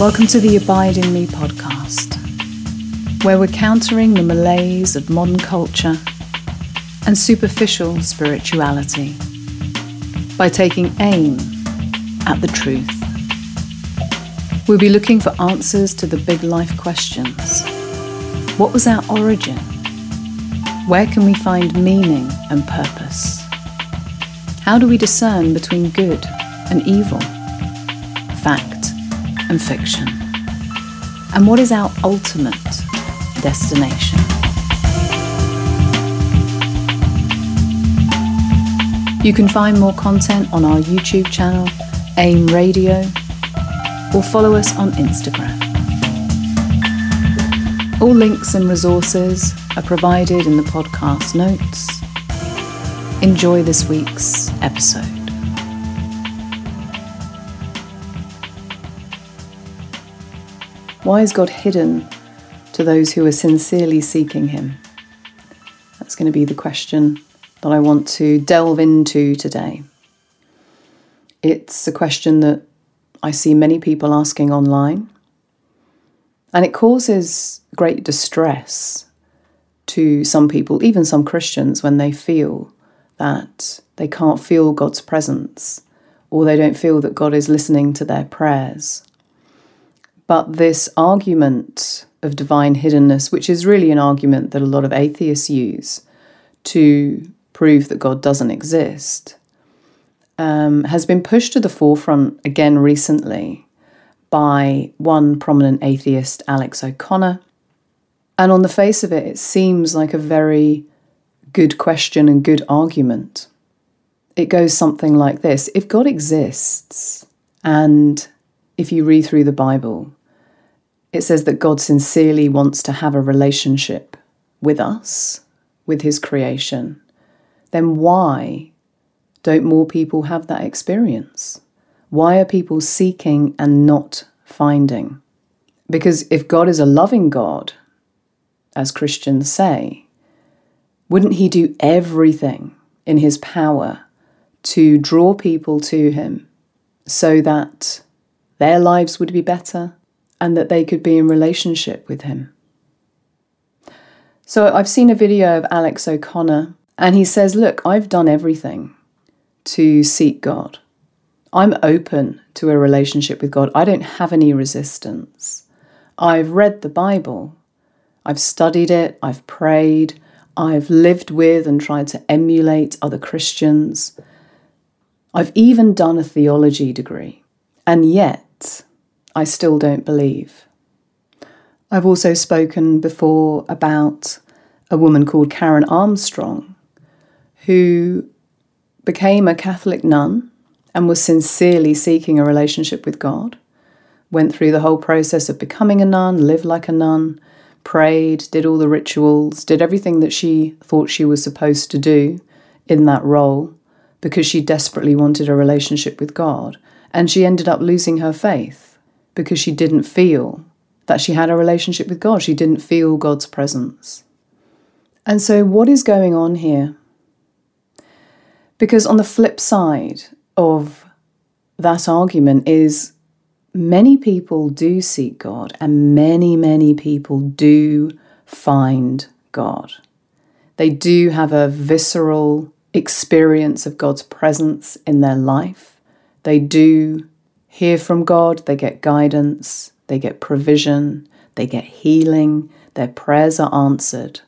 Welcome to the Abide in Me podcast, where we're countering the malaise of modern culture and superficial spirituality by taking aim at the truth. We'll be looking for answers to the big life questions. What was our origin? Where can we find meaning and purpose? How do we discern between good and evil, fact and fiction? And what is our ultimate destination? You can find more content on our YouTube channel, AIM Radio, or follow us on Instagram. All links and resources are provided in the podcast notes. Enjoy this week's episode. Why is God hidden to those who are sincerely seeking Him? That's going to be the question that I want to delve into today. It's a question that I see many people asking online, and it causes great distress to some people, even some Christians, when they feel that they can't feel God's presence or they don't feel that God is listening to their prayers. But this argument of divine hiddenness, which is really an argument that a lot of atheists use to prove that God doesn't exist, um, has been pushed to the forefront again recently by one prominent atheist, Alex O'Connor. And on the face of it, it seems like a very good question and good argument. It goes something like this If God exists, and if you read through the Bible, it says that God sincerely wants to have a relationship with us, with His creation, then why don't more people have that experience? Why are people seeking and not finding? Because if God is a loving God, as Christians say, wouldn't He do everything in His power to draw people to Him so that their lives would be better and that they could be in relationship with Him? So I've seen a video of Alex O'Connor, and he says, Look, I've done everything to seek God. I'm open to a relationship with God. I don't have any resistance. I've read the Bible. I've studied it. I've prayed. I've lived with and tried to emulate other Christians. I've even done a theology degree. And yet, I still don't believe. I've also spoken before about a woman called Karen Armstrong who became a Catholic nun and was sincerely seeking a relationship with God, went through the whole process of becoming a nun, lived like a nun, prayed, did all the rituals, did everything that she thought she was supposed to do in that role because she desperately wanted a relationship with God. And she ended up losing her faith because she didn't feel that she had a relationship with God. She didn't feel God's presence. And so, what is going on here? Because on the flip side of that argument is many people do seek God and many, many people do find God. They do have a visceral experience of God's presence in their life. They do hear from God, they get guidance, they get provision, they get healing, their prayers are answered.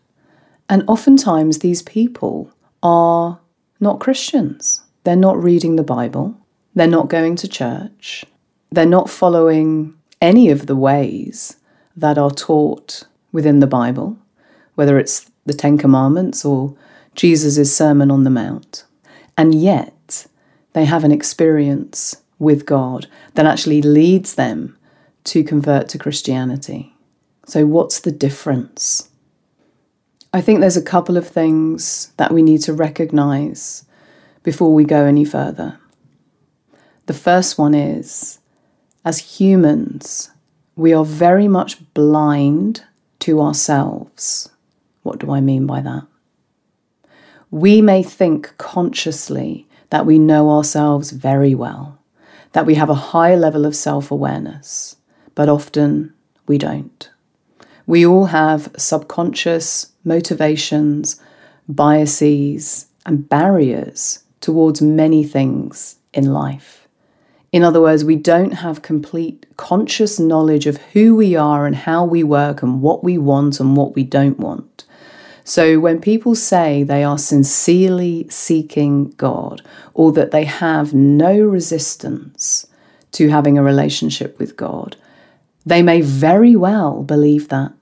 And oftentimes, these people are not Christians. They're not reading the Bible. They're not going to church. They're not following any of the ways that are taught within the Bible, whether it's the Ten Commandments or Jesus' Sermon on the Mount. And yet, they have an experience with God that actually leads them to convert to Christianity. So, what's the difference? I think there's a couple of things that we need to recognize before we go any further. The first one is as humans, we are very much blind to ourselves. What do I mean by that? We may think consciously that we know ourselves very well, that we have a high level of self awareness, but often we don't. We all have subconscious motivations, biases, and barriers towards many things in life. In other words, we don't have complete conscious knowledge of who we are and how we work and what we want and what we don't want. So, when people say they are sincerely seeking God or that they have no resistance to having a relationship with God, they may very well believe that.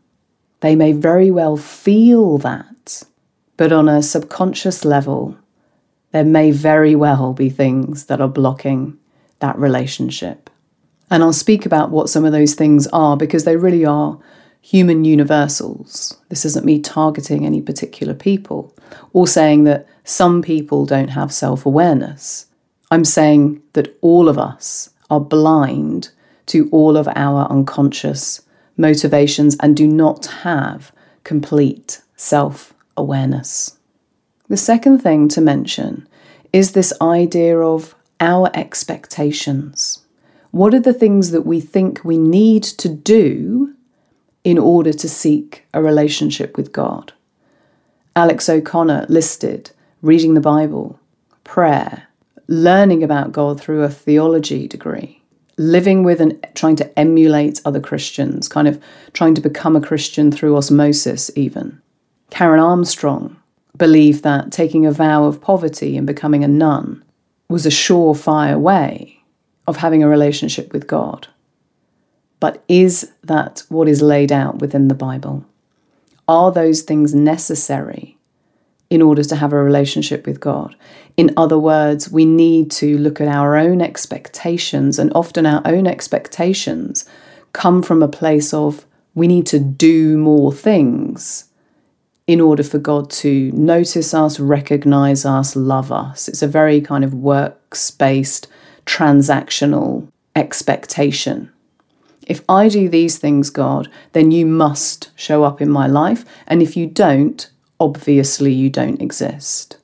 They may very well feel that. But on a subconscious level, there may very well be things that are blocking that relationship. And I'll speak about what some of those things are because they really are human universals. This isn't me targeting any particular people or saying that some people don't have self awareness. I'm saying that all of us are blind to all of our unconscious motivations and do not have complete self awareness. The second thing to mention is this idea of our expectations. What are the things that we think we need to do in order to seek a relationship with God? Alex O'Connor listed reading the Bible, prayer, learning about God through a theology degree, living with and trying to emulate other Christians, kind of trying to become a Christian through osmosis, even. Karen Armstrong believed that taking a vow of poverty and becoming a nun was a surefire way of having a relationship with God. But is that what is laid out within the Bible? Are those things necessary in order to have a relationship with God? In other words, we need to look at our own expectations, and often our own expectations come from a place of we need to do more things in order for God to notice us, recognize us, love us. It's a very kind of works based, transactional expectation. If I do these things, God, then you must show up in my life. And if you don't, obviously you don't exist.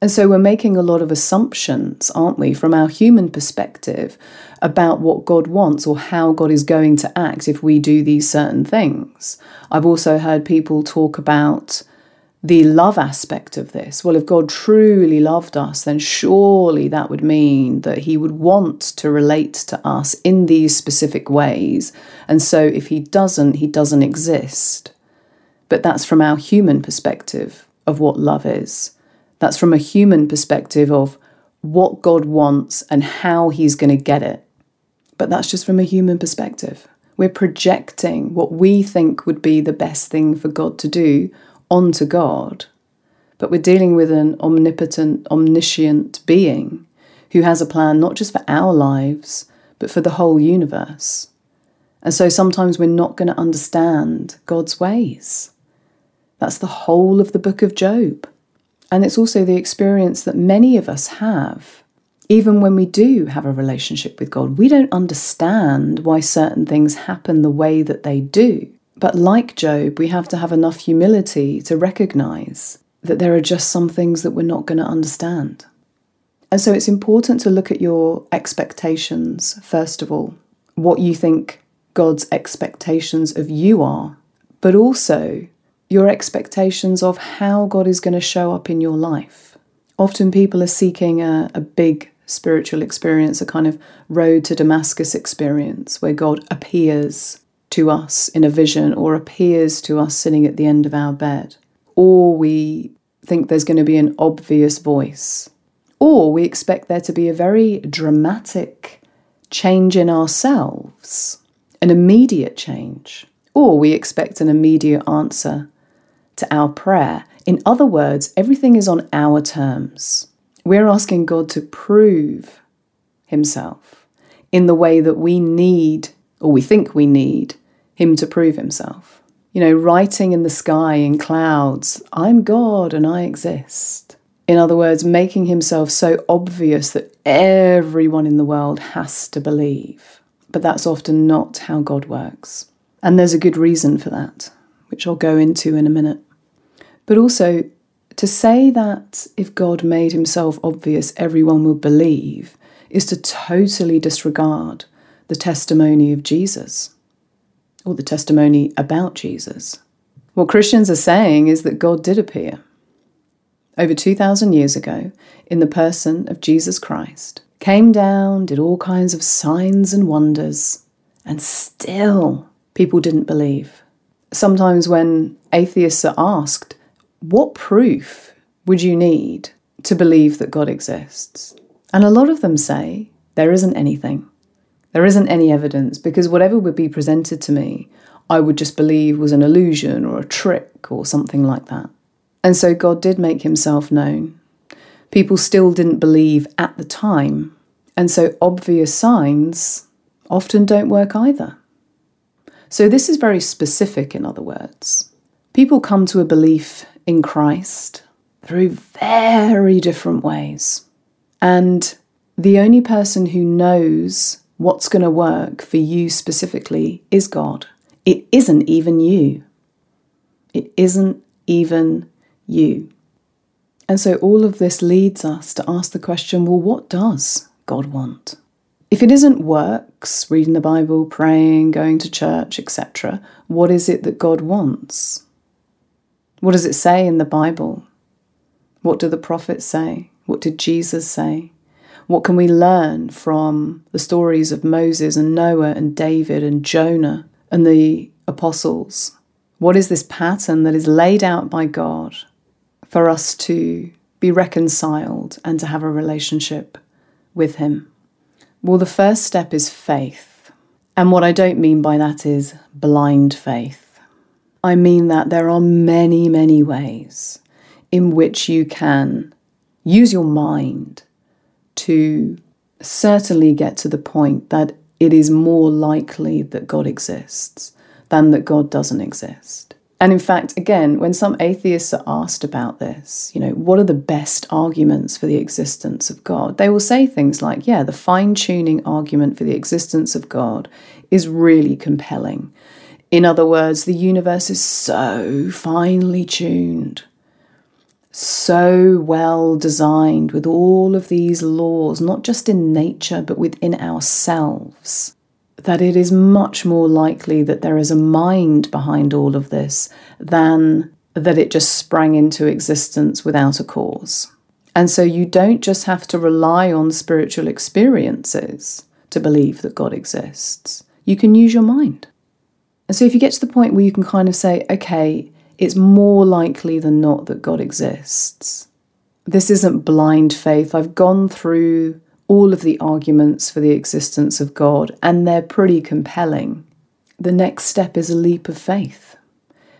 And so we're making a lot of assumptions, aren't we, from our human perspective about what God wants or how God is going to act if we do these certain things. I've also heard people talk about the love aspect of this. Well, if God truly loved us, then surely that would mean that He would want to relate to us in these specific ways. And so if He doesn't, He doesn't exist. But that's from our human perspective of what love is. That's from a human perspective of what God wants and how He's going to get it. But that's just from a human perspective. We're projecting what we think would be the best thing for God to do onto God. But we're dealing with an omnipotent, omniscient being who has a plan not just for our lives, but for the whole universe. And so sometimes we're not going to understand God's ways. That's the whole of the book of Job. And it's also the experience that many of us have. Even when we do have a relationship with God, we don't understand why certain things happen the way that they do. But like Job, we have to have enough humility to recognize that there are just some things that we're not going to understand. And so it's important to look at your expectations, first of all, what you think God's expectations of you are, but also your expectations of how God is going to show up in your life. Often people are seeking a, a big spiritual experience, a kind of road to Damascus experience where God appears to us in a vision or appears to us sitting at the end of our bed. Or we think there's going to be an obvious voice. Or we expect there to be a very dramatic change in ourselves, an immediate change. Or we expect an immediate answer to our prayer. In other words, everything is on our terms. We're asking God to prove Himself in the way that we need, or we think we need, Him to prove Himself. You know, writing in the sky in clouds, I'm God and I exist. In other words, making Himself so obvious that everyone in the world has to believe. But that's often not how God works. And there's a good reason for that, which I'll go into in a minute. But also, to say that if God made himself obvious, everyone would believe, is to totally disregard the testimony of Jesus or the testimony about Jesus. What Christians are saying is that God did appear over 2,000 years ago in the person of Jesus Christ, came down, did all kinds of signs and wonders, and still people didn't believe. Sometimes when atheists are asked, What proof would you need to believe that God exists? And a lot of them say, There isn't anything. There isn't any evidence because whatever would be presented to me, I would just believe was an illusion or a trick or something like that. And so God did make himself known. People still didn't believe at the time, and so obvious signs often don't work either. So this is very specific, in other words. People come to a belief in Christ through very different ways. And the only person who knows what's going to work for you specifically is God. It isn't even you. It isn't even you. And so all of this leads us to ask the question well, what does God want? If it isn't works, reading the Bible, praying, going to church, etc., what is it that God wants? What does it say in the Bible? What do the prophets say? What did Jesus say? What can we learn from the stories of Moses and Noah and David and Jonah and the apostles? What is this pattern that is laid out by God for us to be reconciled and to have a relationship with Him? Well, the first step is faith. And what I don't mean by that is blind faith. I mean that there are many, many ways in which you can use your mind to certainly get to the point that it is more likely that God exists than that God doesn't exist. And in fact, again, when some atheists are asked about this, you know, what are the best arguments for the existence of God? They will say things like, yeah, the fine tuning argument for the existence of God is really compelling. In other words, the universe is so finely tuned so well designed with all of these laws, not just in nature, but within ourselves, that it is much more likely that there is a mind behind all of this than that it just sprang into existence without a cause. And so you don't just have to rely on spiritual experiences to believe that God exists. You can use your mind. And so if you get to the point where you can kind of say, okay, it's more likely than not that God exists. This isn't blind faith. I've gone through all of the arguments for the existence of God, and they're pretty compelling. The next step is a leap of faith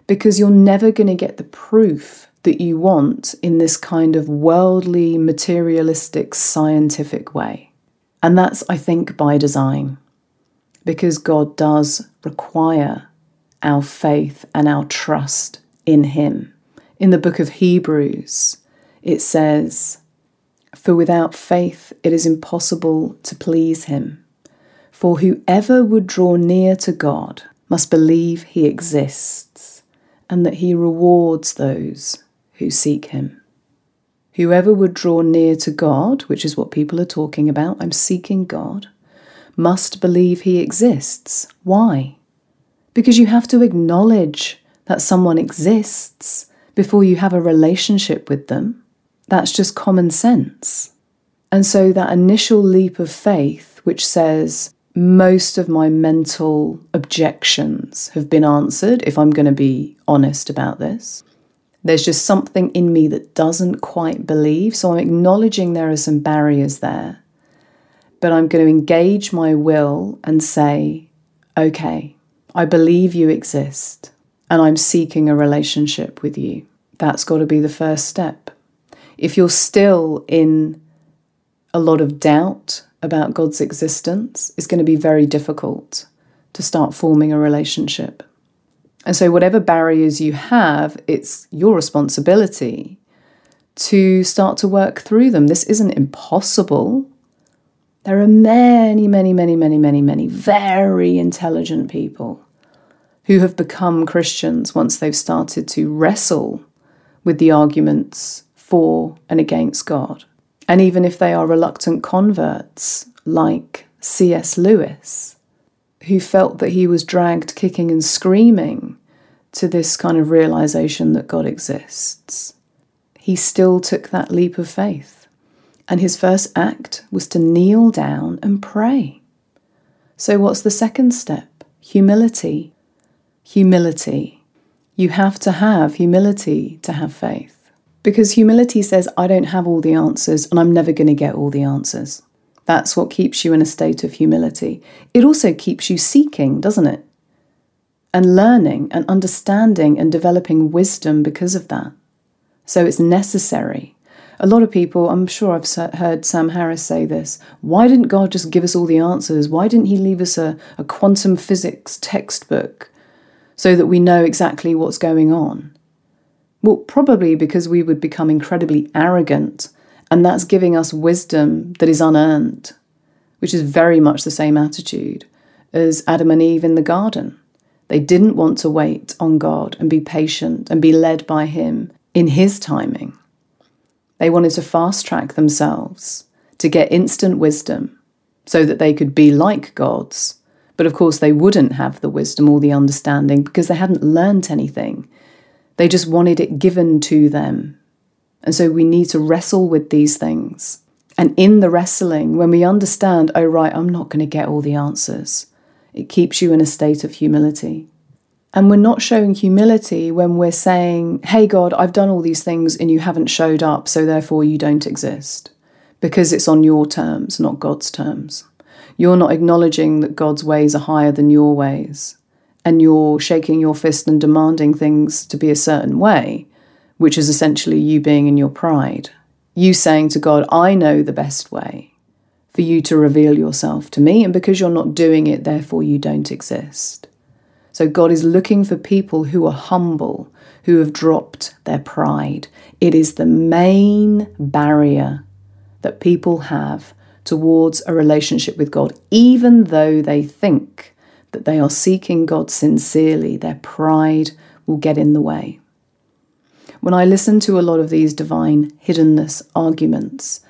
because you're never going to get the proof that you want in this kind of worldly, materialistic, scientific way. And that's, I think, by design because God does require our faith and our trust in him. In the book of Hebrews, it says, For without faith it is impossible to please him. For whoever would draw near to God must believe he exists and that he rewards those who seek him. Whoever would draw near to God, which is what people are talking about, I'm seeking God, must believe he exists. Why? Because you have to acknowledge that someone exists before you have a relationship with them. That's just common sense. And so that initial leap of faith, which says, most of my mental objections have been answered, if I'm going to be honest about this. There's just something in me that doesn't quite believe. So I'm acknowledging there are some barriers there. But I'm going to engage my will and say, okay, I believe you exist and I'm seeking a relationship with you. That's got to be the first step. If you're still in a lot of doubt about God's existence, it's going to be very difficult to start forming a relationship. And so, whatever barriers you have, it's your responsibility to start to work through them. This isn't impossible. There are many, many, many, many, many, many very intelligent people who have become Christians once they've started to wrestle with the arguments for and against God. And even if they are reluctant converts, like C.S. Lewis, who felt that he was dragged kicking and screaming to this kind of realization that God exists, he still took that leap of faith. And his first act was to kneel down and pray. So, what's the second step? Humility. Humility. You have to have humility to have faith. Because humility says, I don't have all the answers and I'm never going to get all the answers. That's what keeps you in a state of humility. It also keeps you seeking, doesn't it? And learning and understanding and developing wisdom because of that. So it's necessary. A lot of people, I'm sure I've heard Sam Harris say this why didn't God just give us all the answers? Why didn't He leave us a, a quantum physics textbook so that we know exactly what's going on? Well, probably because we would become incredibly arrogant and that's giving us wisdom that is unearned, which is very much the same attitude as Adam and Eve in the garden. They didn't want to wait on God and be patient and be led by Him in His timing. They wanted to fast track themselves to get instant wisdom so that they could be like gods. But of course, they wouldn't have the wisdom or the understanding because they hadn't learnt anything. They just wanted it given to them and so we need to wrestle with these things. And in the wrestling, when we understand, oh, right, I'm not going to get all the answers, it keeps you in a state of humility. And we're not showing humility when we're saying, hey, God, I've done all these things and you haven't showed up, so therefore you don't exist. Because it's on your terms, not God's terms. You're not acknowledging that God's ways are higher than your ways. And you're shaking your fist and demanding things to be a certain way which is essentially you being in your pride. You saying to God, I know the best way for you to reveal yourself to me, and because you're not doing it, therefore you don't exist. So God is looking for people who are humble, who have dropped their pride. It is the main barrier that people have towards a relationship with God, even though they think that they are seeking God sincerely, their pride will get in the way. When I listen to a lot of these divine hiddenness arguments,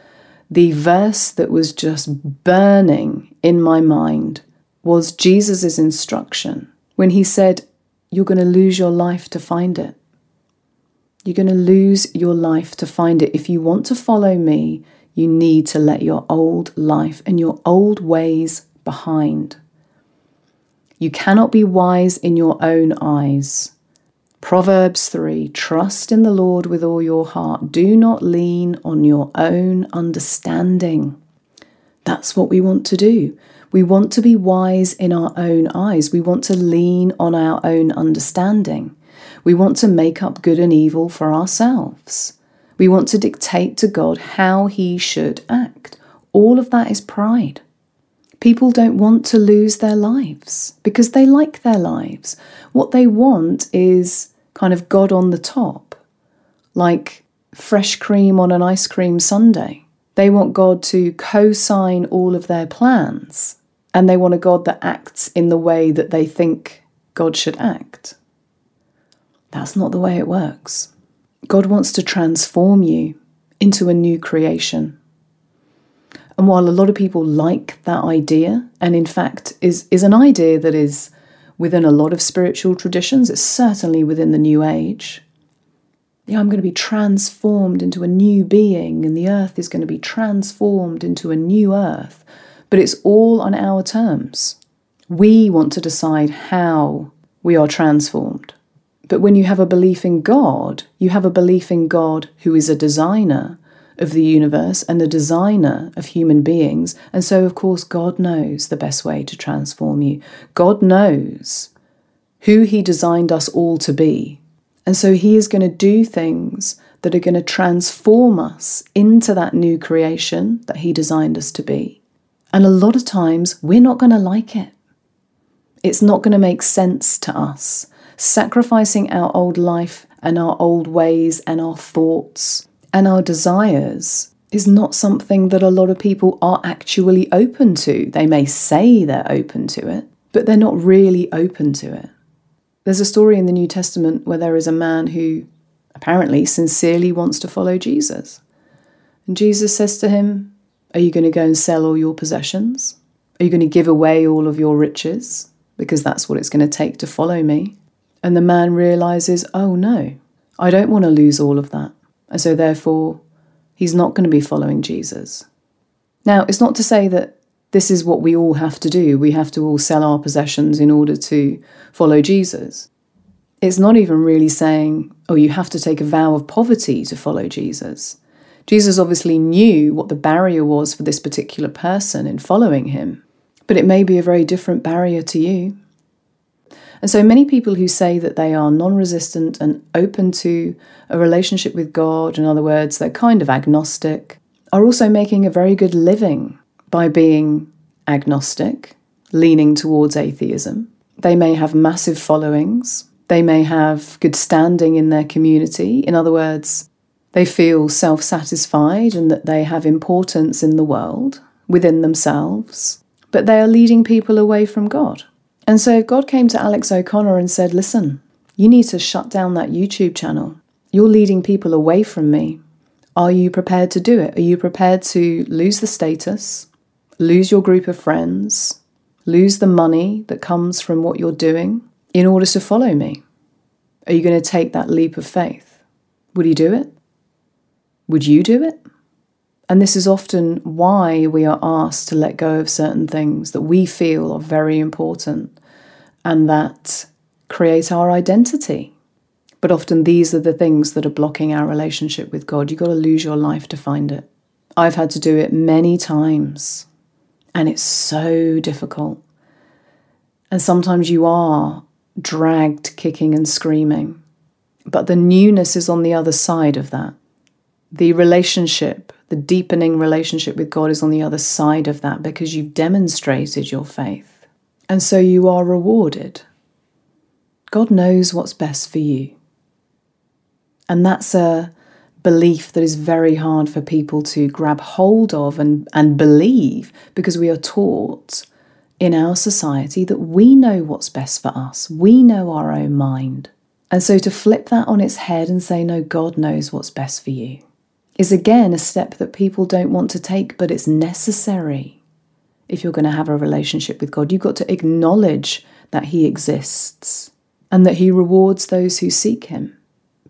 the verse that was just burning in my mind was Jesus' instruction when he said, You're going to lose your life to find it. You're going to lose your life to find it. If you want to follow me, you need to let your old life and your old ways behind. You cannot be wise in your own eyes. Proverbs 3 Trust in the Lord with all your heart. Do not lean on your own understanding. That's what we want to do. We want to be wise in our own eyes. We want to lean on our own understanding. We want to make up good and evil for ourselves. We want to dictate to God how He should act. All of that is pride. People don't want to lose their lives because they like their lives. What they want is kind of God on the top, like fresh cream on an ice cream sundae. They want God to co sign all of their plans, and they want a God that acts in the way that they think God should act. That's not the way it works. God wants to transform you into a new creation. And while a lot of people like that idea, and in fact is, is an idea that is within a lot of spiritual traditions. It's certainly within the New Age. Yeah, I'm going to be transformed into a new being, and the earth is going to be transformed into a new earth. But it's all on our terms. We want to decide how we are transformed. But when you have a belief in God, you have a belief in God who is a designer of the universe and the designer of human beings. And so, of course, God knows the best way to transform you. God knows who He designed us all to be. And so, He is going to do things that are going to transform us into that new creation that He designed us to be. And a lot of times, we're not going to like it. It's not going to make sense to us. Sacrificing our old life and our old ways and our thoughts and our desires is not something that a lot of people are actually open to. They may say they're open to it, but they're not really open to it. There's a story in the New Testament where there is a man who apparently sincerely wants to follow Jesus. And Jesus says to him, Are you going to go and sell all your possessions Are you going to give away all of your riches because that's what it's going to take to follow me? And the man realizes, oh no, I don't want to lose all of that. And so therefore, he's not going to be following Jesus. Now, it's not to say that this is what we all have to do. We have to all sell our possessions in order to follow Jesus. It's not even really saying, oh, you have to take a vow of poverty to follow Jesus. Jesus obviously knew what the barrier was for this particular person in following him, but it may be a very different barrier to you. And so many people who say that they are non resistant and open to a relationship with God, in other words, they're kind of agnostic, are also making a very good living by being agnostic, leaning towards atheism. They may have massive followings, they may have good standing in their community. In other words, they feel self satisfied and that they have importance in the world within themselves, but they are leading people away from God. And so God came to Alex O'Connor and said, Listen, you need to shut down that YouTube channel. You're leading people away from me. Are you prepared to do it? Are you prepared to lose the status, lose your group of friends, lose the money that comes from what you're doing in order to follow me? Are you going to take that leap of faith? Would he do it? Would you do it? And this is often why we are asked to let go of certain things that we feel are very important and that create our identity. But often these are the things that are blocking our relationship with God. You've got to lose your life to find it. I've had to do it many times, and it's so difficult. And sometimes you are dragged kicking and screaming, but the newness is on the other side of that. The relationship the deepening relationship with God is on the other side of that because you've demonstrated your faith. And so you are rewarded. God knows what's best for you. And that's a belief that is very hard for people to grab hold of and, and believe because we are taught in our society that we know what's best for us, we know our own mind. And so to flip that on its head and say, no, God knows what's best for you is again a step that people don't want to take, but it's necessary if you're going to have a relationship with God. You've got to acknowledge that He exists and that He rewards those who seek Him.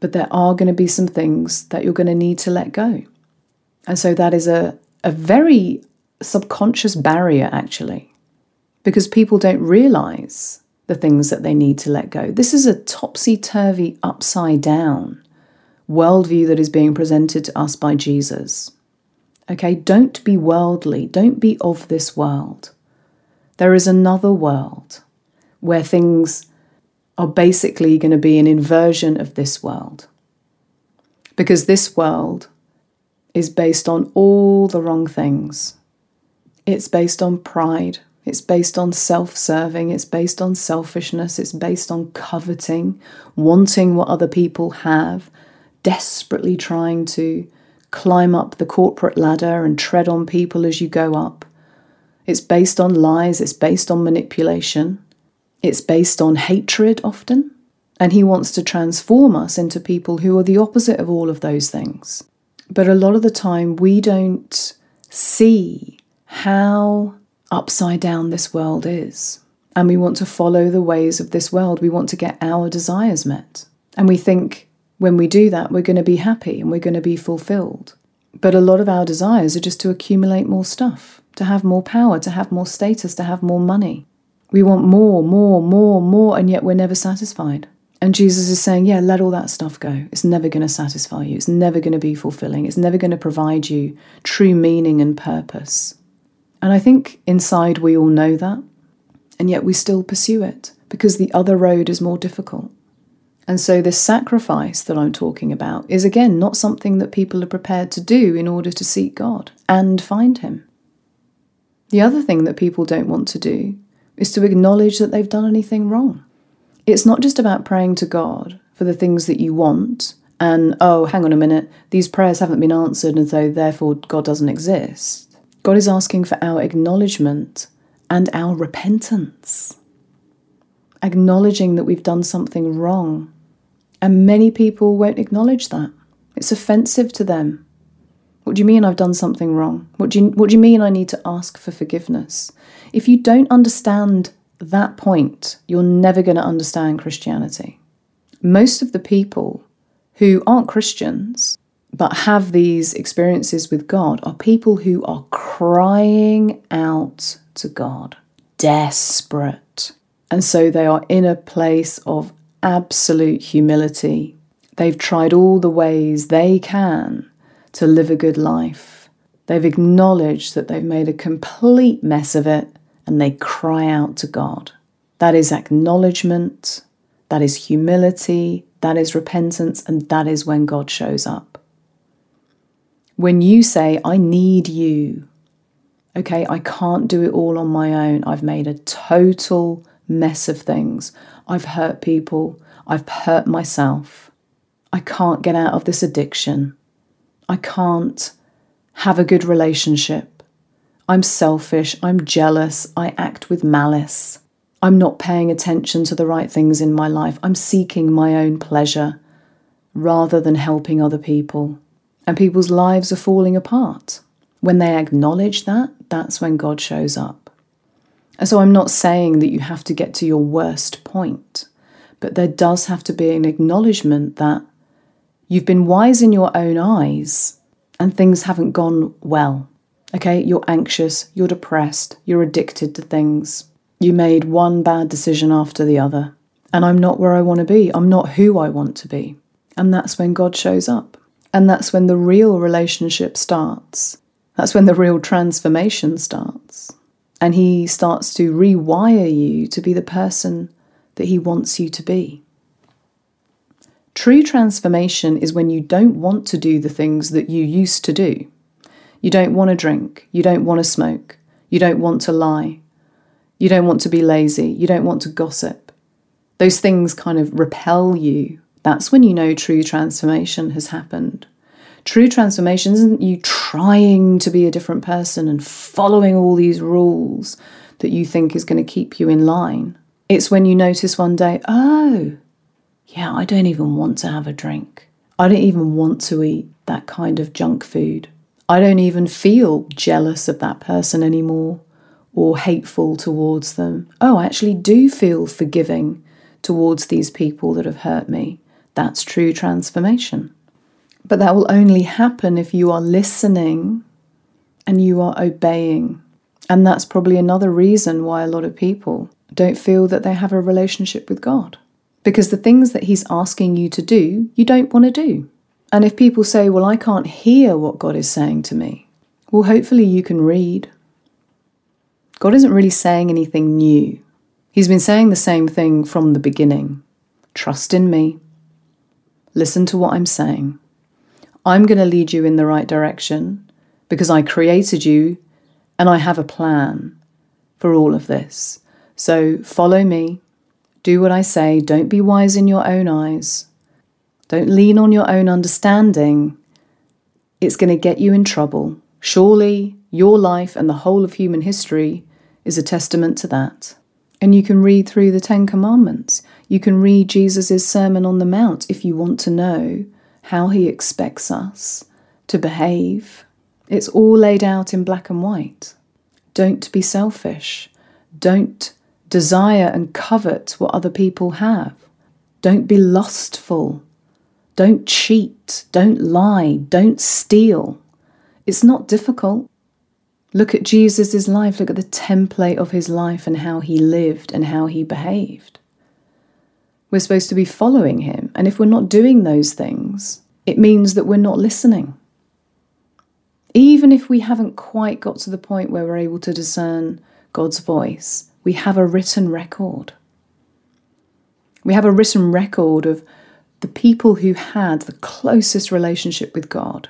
But there are going to be some things that you're going to need to let go. And so that is a, a very subconscious barrier, actually, because people don't realize the things that they need to let go. This is a topsy turvy, upside down worldview that is being presented to us by Jesus. Okay, don't be worldly, don't be of this world. There is another world where things are basically going to be an inversion of this world. Because this world is based on all the wrong things. It's based on pride, it's based on self serving, it's based on selfishness, it's based on coveting, wanting what other people have, desperately trying to climb up the corporate ladder and tread on people as you go up. It's based on lies, it's based on manipulation, it's based on hatred often. And he wants to transform us into people who are the opposite of all of those things. But a lot of the time, we don't see how upside down this world is. And we want to follow the ways of this world. We want to get our desires met. And we think when we do that, we're going to be happy and we're going to be fulfilled. But a lot of our desires are just to accumulate more stuff, to have more power, to have more status, to have more money. We want more, more, more, more, and yet we're never satisfied. And Jesus is saying, yeah, let all that stuff go. It's never going to satisfy you. It's never going to be fulfilling. It's never going to provide you true meaning and purpose. And I think inside we all know that, and yet we still pursue it because the other road is more difficult. And so, this sacrifice that I'm talking about is again not something that people are prepared to do in order to seek God and find Him. The other thing that people don't want to do is to acknowledge that they've done anything wrong. It's not just about praying to God for the things that you want and, oh, hang on a minute, these prayers haven't been answered and so therefore God doesn't exist. God is asking for our acknowledgement and our repentance, acknowledging that we've done something wrong and many people won't acknowledge that. It's offensive to them. What do you mean I've done something wrong? What do you, what do you mean I need to ask for forgiveness? If you don't understand that point, you're never going to understand Christianity. Most of the people who aren't Christians but have these experiences with God are people who are crying out to God, desperate. And so they are in a place of absolute humility. They've tried all the ways they can to live a good life. They've acknowledged that they've made a complete mess of it and they cry out to God. That is acknowledgement, that is humility, that is repentance, and that is when God shows up. When you say, I need you, okay, I can't do it all on my own. I've made a total mess of things. I've hurt people. I've hurt myself. I can't get out of this addiction. I can't have a good relationship. I'm selfish. I'm jealous. I act with malice. I'm not paying attention to the right things in my life. I'm seeking my own pleasure rather than helping other people. And people's lives are falling apart. When they acknowledge that, that's when God shows up. And so I'm not saying that you have to get to your worst point, but there does have to be an acknowledgement that you've been wise in your own eyes and things haven't gone well. Okay, you're anxious, you're depressed, you're addicted to things. You made one bad decision after the other. And I'm not where I want to be. I'm not who I want to be. And that's when God shows up. And that's when the real relationship starts. That's when the real transformation starts. And He starts to rewire you to be the person that He wants you to be. True transformation is when you don't want to do the things that you used to do. You don't want to drink. You don't want to smoke. You don't want to lie. You don't want to be lazy. You don't want to gossip. Those things kind of repel you. That's when you know true transformation has happened. True transformation isn't you trying to be a different person and following all these rules that you think is going to keep you in line. It's when you notice one day, oh, yeah, I don't even want to have a drink. I don't even want to eat that kind of junk food. I don't even feel jealous of that person anymore or hateful towards them. Oh, I actually do feel forgiving towards these people that have hurt me. That's true transformation. But that will only happen if you are listening and you are obeying. And that's probably another reason why a lot of people don't feel that they have a relationship with God. Because the things that He's asking you to do, you don't want to do. And if people say, Well, I can't hear what God is saying to me, well, hopefully you can read God isn't really saying anything new. He's been saying the same thing from the beginning trust in me, listen to what I'm saying. I'm going to lead you in the right direction because I created you and I have a plan for all of this. So follow me, do what I say, don't be wise in your own eyes, don't lean on your own understanding. It's going to get you in trouble. Surely your life and the whole of human history is a testament to that. And you can read through the Ten Commandments. You can read Jesus' Sermon on the Mount if you want to know how he expects us to behave. It's all laid out in black and white. Don't be selfish. Don't desire and covet what other people have. Don't be lustful. Don't cheat. Don't lie. Don't steal. It's not difficult. Look at Jesus' life, look at the template of his life and how he lived and how he behaved. We're supposed to be following him, and if we're not doing those things, it means that we're not listening. Even if we haven't quite got to the point where we're able to discern God's voice, we have a written record. We have a written record of the people who had the closest relationship with God.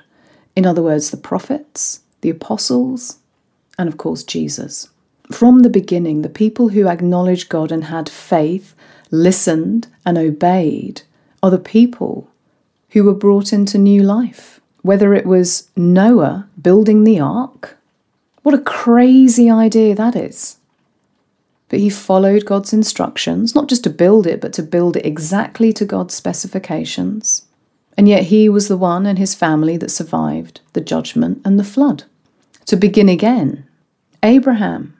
In other words, the prophets, the apostles, and of course, Jesus. From the beginning, the people who acknowledged God and had faith, listened, and obeyed are the people who were brought into new life. Whether it was Noah building the ark, what a crazy idea that is. But he followed God's instructions, not just to build it, but to build it exactly to God's specifications. And yet he was the one and his family that survived the judgment and the flood. To begin again, Abraham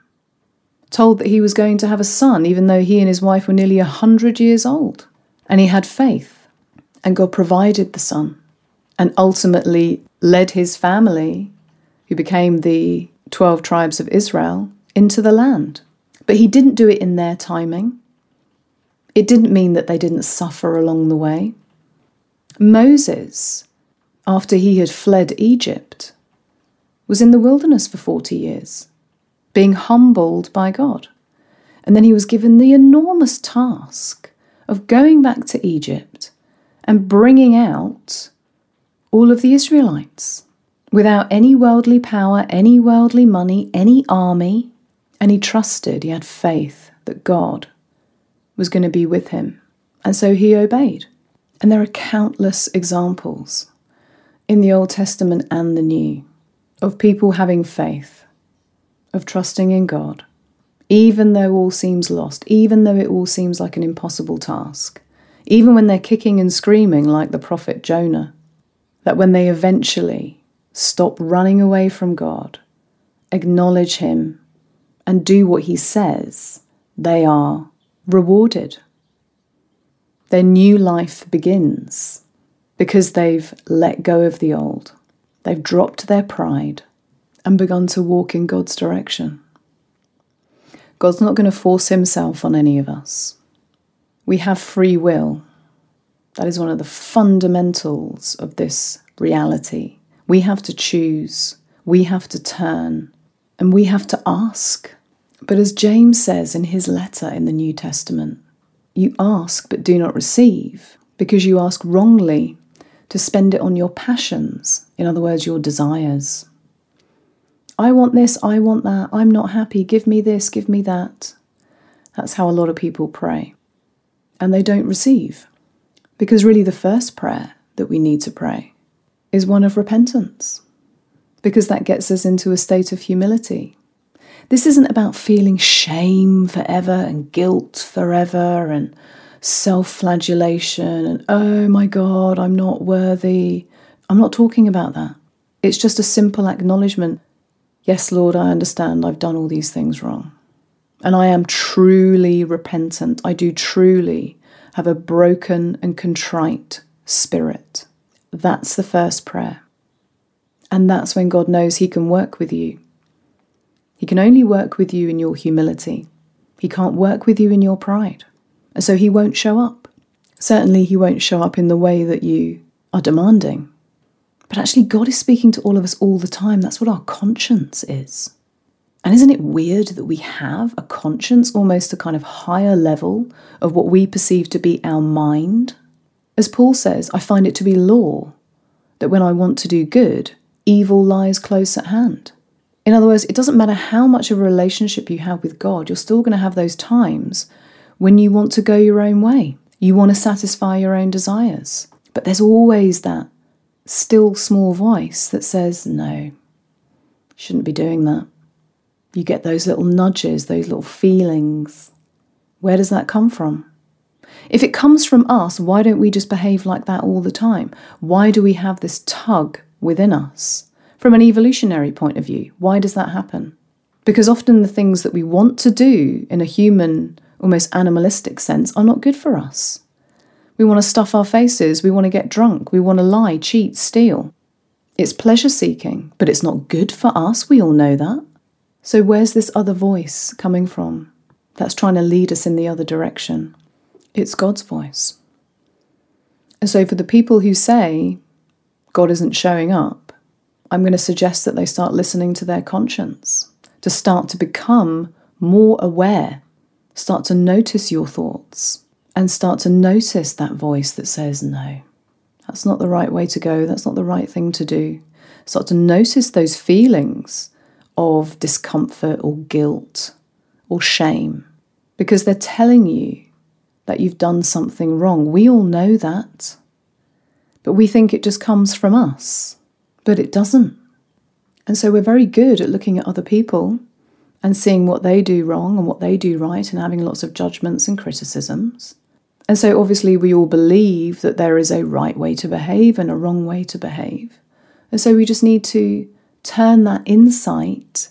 told that he was going to have a son, even though he and his wife were nearly a hundred years old. And he had faith, and God provided the son, and ultimately led his family, who became the 12 tribes of Israel, into the land. But he didn't do it in their timing. It didn't mean that they didn't suffer along the way. Moses, after he had fled Egypt, was in the wilderness for 40 years, being humbled by God. And then he was given the enormous task of going back to Egypt and bringing out all of the Israelites without any worldly power, any worldly money, any army. And he trusted, he had faith that God was going to be with him. And so he obeyed. And there are countless examples in the Old Testament and the New of people having faith, of trusting in God, even though all seems lost, even though it all seems like an impossible task, even when they're kicking and screaming like the prophet Jonah, that when they eventually stop running away from God, acknowledge Him, and do what He says, they are rewarded. Their new life begins because they've let go of the old. They've dropped their pride and begun to walk in God's direction. God's not going to force himself on any of us. We have free will. That is one of the fundamentals of this reality. We have to choose, we have to turn, and we have to ask. But as James says in his letter in the New Testament, you ask but do not receive because you ask wrongly to spend it on your passions, in other words, your desires. I want this, I want that, I'm not happy, give me this, give me that. That's how a lot of people pray. And they don't receive. Because really, the first prayer that we need to pray is one of repentance, because that gets us into a state of humility. This isn't about feeling shame forever and guilt forever and self flagellation and, oh my God, I'm not worthy. I'm not talking about that. It's just a simple acknowledgement Yes, Lord, I understand I've done all these things wrong. And I am truly repentant. I do truly have a broken and contrite spirit. That's the first prayer. And that's when God knows He can work with you. He can only work with you in your humility. He can't work with you in your pride. And so He won't show up. Certainly, He won't show up in the way that you are demanding. But actually, God is speaking to all of us all the time. That's what our conscience is. And isn't it weird that we have a conscience, almost a kind of higher level of what we perceive to be our mind? As Paul says, I find it to be law that when I want to do good, evil lies close at hand. In other words, it doesn't matter how much of a relationship you have with God, you're still going to have those times when you want to go your own way. You want to satisfy your own desires. But there's always that still small voice that says, no, shouldn't be doing that. You get those little nudges, those little feelings. Where does that come from? If it comes from us, why don't we just behave like that all the time? Why do we have this tug within us? From an evolutionary point of view, why does that happen? Because often the things that we want to do in a human, almost animalistic sense are not good for us. We want to stuff our faces. We want to get drunk. We want to lie, cheat, steal. It's pleasure seeking, but it's not good for us. We all know that. So, where's this other voice coming from that's trying to lead us in the other direction? It's God's voice. And so, for the people who say God isn't showing up, I'm going to suggest that they start listening to their conscience, to start to become more aware, start to notice your thoughts, and start to notice that voice that says, no, that's not the right way to go, that's not the right thing to do. Start to notice those feelings of discomfort or guilt or shame because they're telling you that you've done something wrong. We all know that. But we think it just comes from us. But it doesn't. And so we're very good at looking at other people and seeing what they do wrong and what they do right and having lots of judgments and criticisms. And so, obviously, we all believe that there is a right way to behave and a wrong way to behave. And so, we just need to turn that insight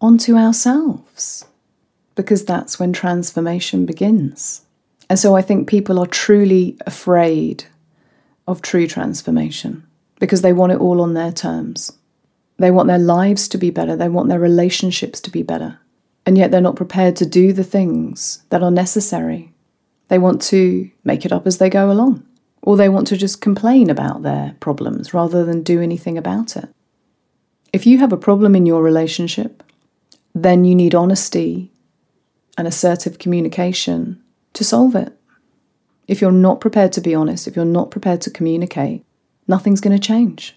onto ourselves because that's when transformation begins. And so, I think people are truly afraid of true transformation because they want it all on their terms. They want their lives to be better, they want their relationships to be better, and yet they're not prepared to do the things that are necessary they want to make it up as they go along, or they want to just complain about their problems rather than do anything about it. If you have a problem in your relationship, then you need honesty and assertive communication to solve it. If you're not prepared to be honest, if you're not prepared to communicate, nothing's going to change.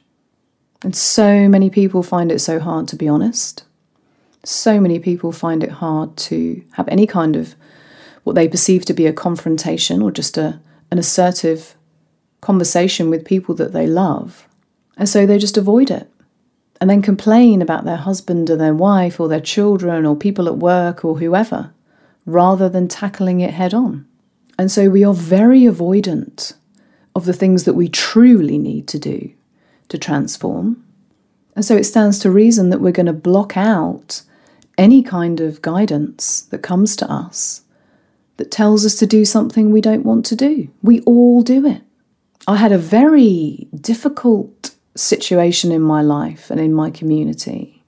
And so many people find it so hard to be honest. So many people find it hard to have any kind of what they perceive to be a confrontation or just a, an assertive conversation with people that they love. And so they just avoid it and then complain about their husband or their wife or their children or people at work or whoever rather than tackling it head on. And so we are very avoidant of the things that we truly need to do to transform. And so it stands to reason that we're going to block out any kind of guidance that comes to us that tells us to do something we don't want to do. We all do it. I had a very difficult situation in my life and in my community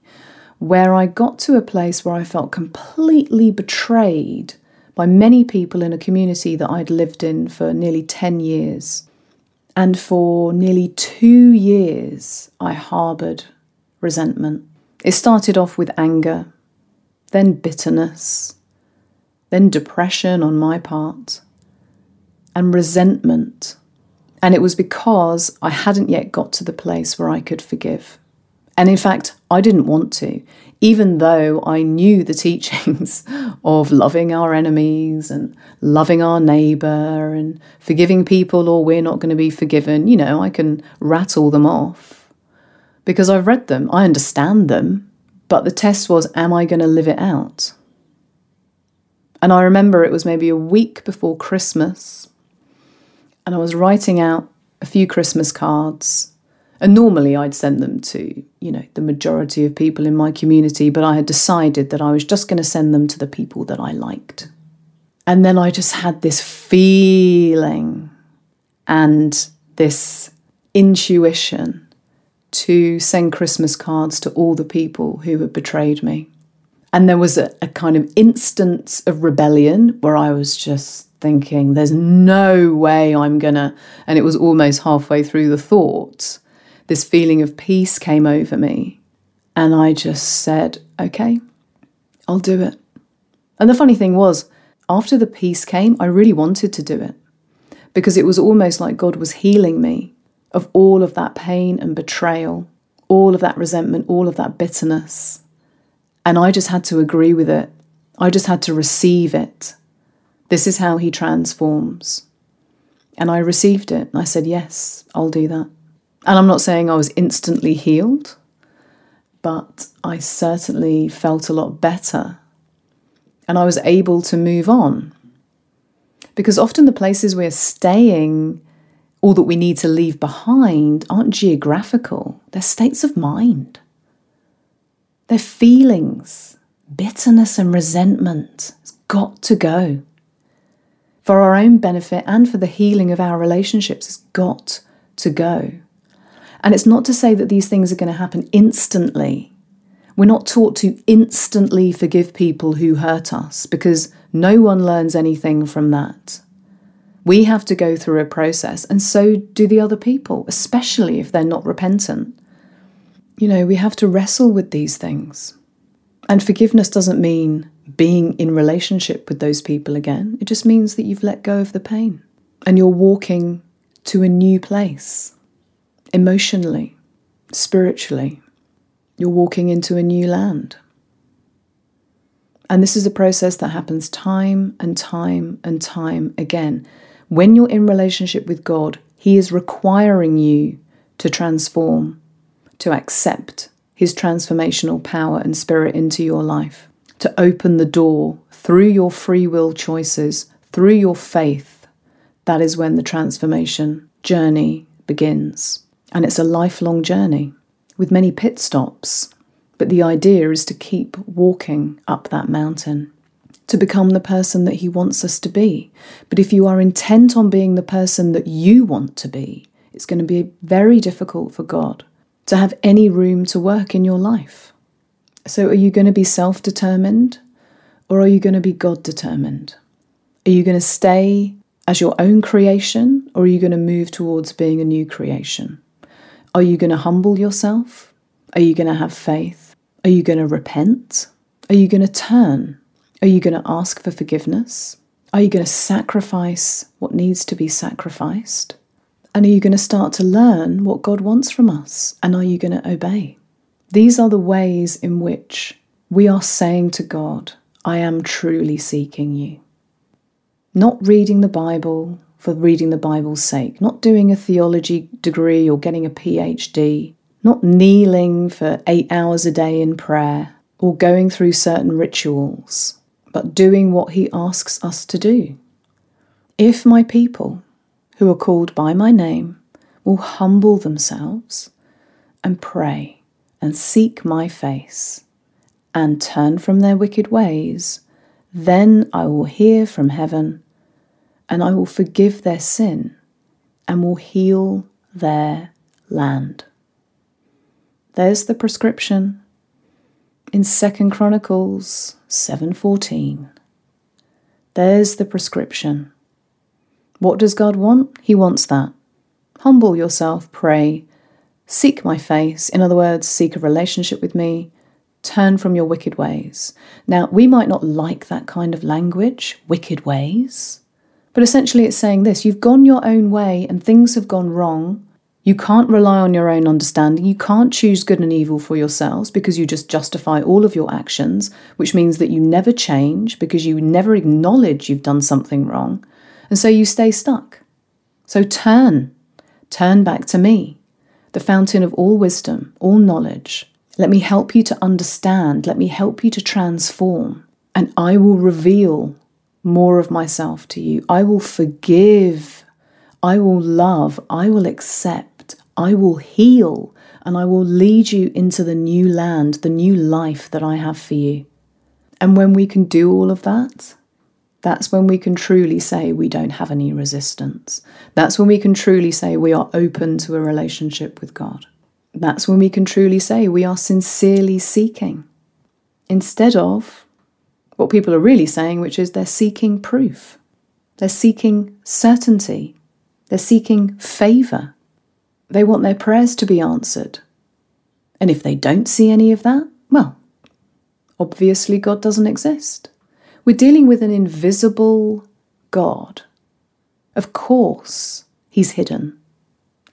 where I got to a place where I felt completely betrayed by many people in a community that I'd lived in for nearly 10 years. And for nearly two years, I harboured resentment. It started off with anger, then bitterness, then depression on my part, and resentment. And it was because I hadn't yet got to the place where I could forgive. And in fact, I didn't want to, even though I knew the teachings of loving our enemies and loving our neighbour and forgiving people or we're not going to be forgiven. You know, I can rattle them off because I've read them, I understand them. But the test was, am I going to live it out? And I remember it was maybe a week before Christmas, and I was writing out a few Christmas cards. And normally I'd send them to, you know, the majority of people in my community, but I had decided that I was just going to send them to the people that I liked. And then I just had this feeling and this intuition to send Christmas cards to all the people who had betrayed me. And there was a, a kind of instance of rebellion where I was just thinking, there's no way I'm gonna. And it was almost halfway through the thought. This feeling of peace came over me. And I just said, okay, I'll do it. And the funny thing was, after the peace came, I really wanted to do it because it was almost like God was healing me of all of that pain and betrayal, all of that resentment, all of that bitterness. And I just had to agree with it. I just had to receive it. This is how he transforms. And I received it. I said, Yes, I'll do that. And I'm not saying I was instantly healed, but I certainly felt a lot better. And I was able to move on. Because often the places we're staying or that we need to leave behind aren't geographical, they're states of mind. Their feelings, bitterness and resentment has got to go. For our own benefit and for the healing of our relationships, has got to go. And it's not to say that these things are going to happen instantly. We're not taught to instantly forgive people who hurt us because no one learns anything from that. We have to go through a process, and so do the other people, especially if they're not repentant. You know, we have to wrestle with these things. And forgiveness doesn't mean being in relationship with those people again. It just means that you've let go of the pain and you're walking to a new place emotionally, spiritually. You're walking into a new land. And this is a process that happens time and time and time again. When you're in relationship with God, He is requiring you to transform to accept His transformational power and spirit into your life, to open the door through your free will choices, through your faith, that is when the transformation journey begins. And it's a lifelong journey with many pit stops. But the idea is to keep walking up that mountain, to become the person that He wants us to be. But if you are intent on being the person that you want to be, it's going to be very difficult for God to have any room to work in your life. So, are you going to be self determined or are you going to be God determined? Are you going to stay as your own creation or are you going to move towards being a new creation? Are you going to humble yourself? Are you going to have faith? Are you going to repent? Are you going to turn? Are you going to ask for forgiveness? Are you going to sacrifice what needs to be sacrificed? And are you going to start to learn what God wants from us? And are you going to obey? These are the ways in which we are saying to God, I am truly seeking you. Not reading the Bible for reading the Bible's sake, not doing a theology degree or getting a PhD, not kneeling for eight hours a day in prayer or going through certain rituals, but doing what He asks us to do. If my people, who are called by my name, will humble themselves and pray and seek my face and turn from their wicked ways, then I will hear from heaven and I will forgive their sin and will heal their land. There's the prescription in 2nd Chronicles 7:14. There's the prescription. What does God want? He wants that. Humble yourself, pray, seek my face, in other words, seek a relationship with me, turn from your wicked ways. Now, we might not like that kind of language, wicked ways, but essentially it's saying this you've gone your own way and things have gone wrong you can't rely on your own understanding. You can't choose good and evil for yourselves because you just justify all of your actions, which means that you never change because you never acknowledge you've done something wrong. And so you stay stuck. So turn, turn back to me, the fountain of all wisdom, all knowledge. Let me help you to understand. Let me help you to transform. And I will reveal more of myself to you. I will forgive. I will love. I will accept. I will heal and I will lead you into the new land, the new life that I have for you. And when we can do all of that, that's when we can truly say we don't have any resistance. That's when we can truly say we are open to a relationship with God. That's when we can truly say we are sincerely seeking instead of what people are really saying, which is they're seeking proof, they're seeking certainty, they're seeking favour. They want their prayers to be answered. And if they don't see any of that, well, obviously God doesn't exist. We're dealing with an invisible God. Of course, He's hidden.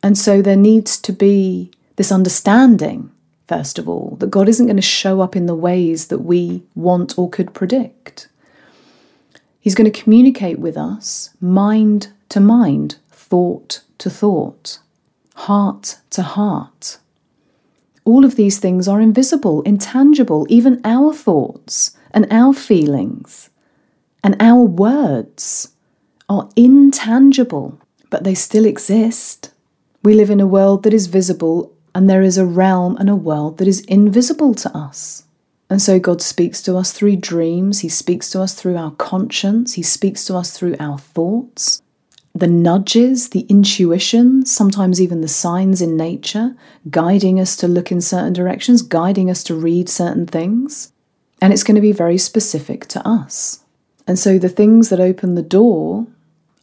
And so there needs to be this understanding, first of all, that God isn't going to show up in the ways that we want or could predict. He's going to communicate with us mind to mind, thought to thought heart to heart. All of these things are invisible, intangible, even our thoughts and our feelings and our words are intangible, but they still exist. We live in a world that is visible, and there is a realm and a world that is invisible to us. And so God speaks to us through dreams, He speaks to us through our conscience, He speaks to us through our thoughts, the nudges, the intuition, sometimes even the signs in nature, guiding us to look in certain directions, guiding us to read certain things. And it's going to be very specific to us. And so the things that open the door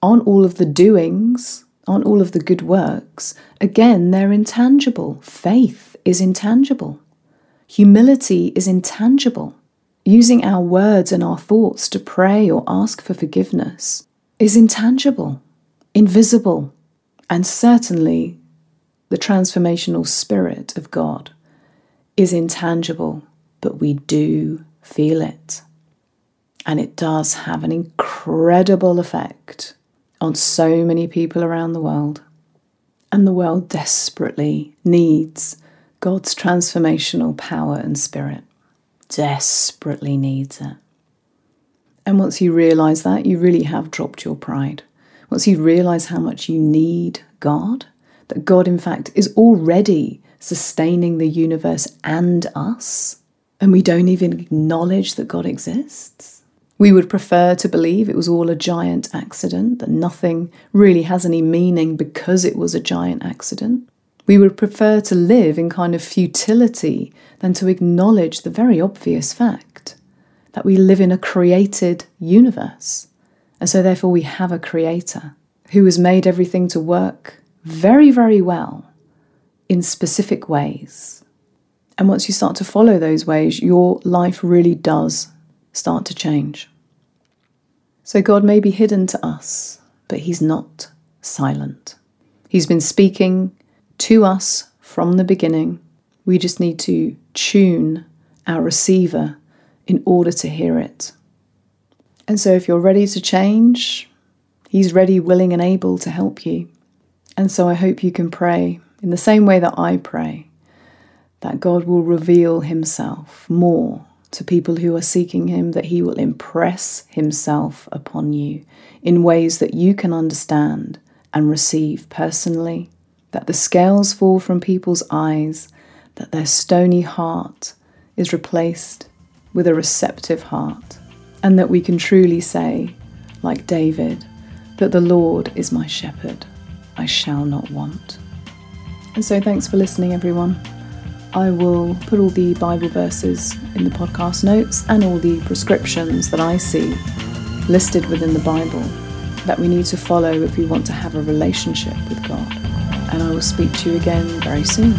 aren't all of the doings, aren't all of the good works. Again, they're intangible. Faith is intangible. Humility is intangible. Using our words and our thoughts to pray or ask for forgiveness is intangible invisible, and certainly the transformational spirit of God is intangible, but we do feel it. And it does have an incredible effect on so many people around the world. And the world desperately needs God's transformational power and spirit. Desperately needs it. And once you realize that, you really have dropped your pride once you realize how much you need God, that God, in fact, is already sustaining the universe and us, and we don't even acknowledge that God exists. We would prefer to believe it was all a giant accident, that nothing really has any meaning because it was a giant accident. We would prefer to live in kind of futility than to acknowledge the very obvious fact that we live in a created universe. And so, therefore, we have a creator who has made everything to work very, very well in specific ways. And once you start to follow those ways, your life really does start to change. So God may be hidden to us, but He's not silent. He's been speaking to us from the beginning. We just need to tune our receiver in order to hear it. And so, if you're ready to change, He's ready, willing, and able to help you. And so, I hope you can pray in the same way that I pray that God will reveal Himself more to people who are seeking Him, that He will impress Himself upon you in ways that you can understand and receive personally, that the scales fall from people's eyes, that their stony heart is replaced with a receptive heart, and that we can truly say, like David, that the Lord is my shepherd, I shall not want. And so, thanks for listening, everyone. I will put all the Bible verses in the podcast notes and all the prescriptions that I see listed within the Bible that we need to follow if we want to have a relationship with God. And I will speak to you again very soon.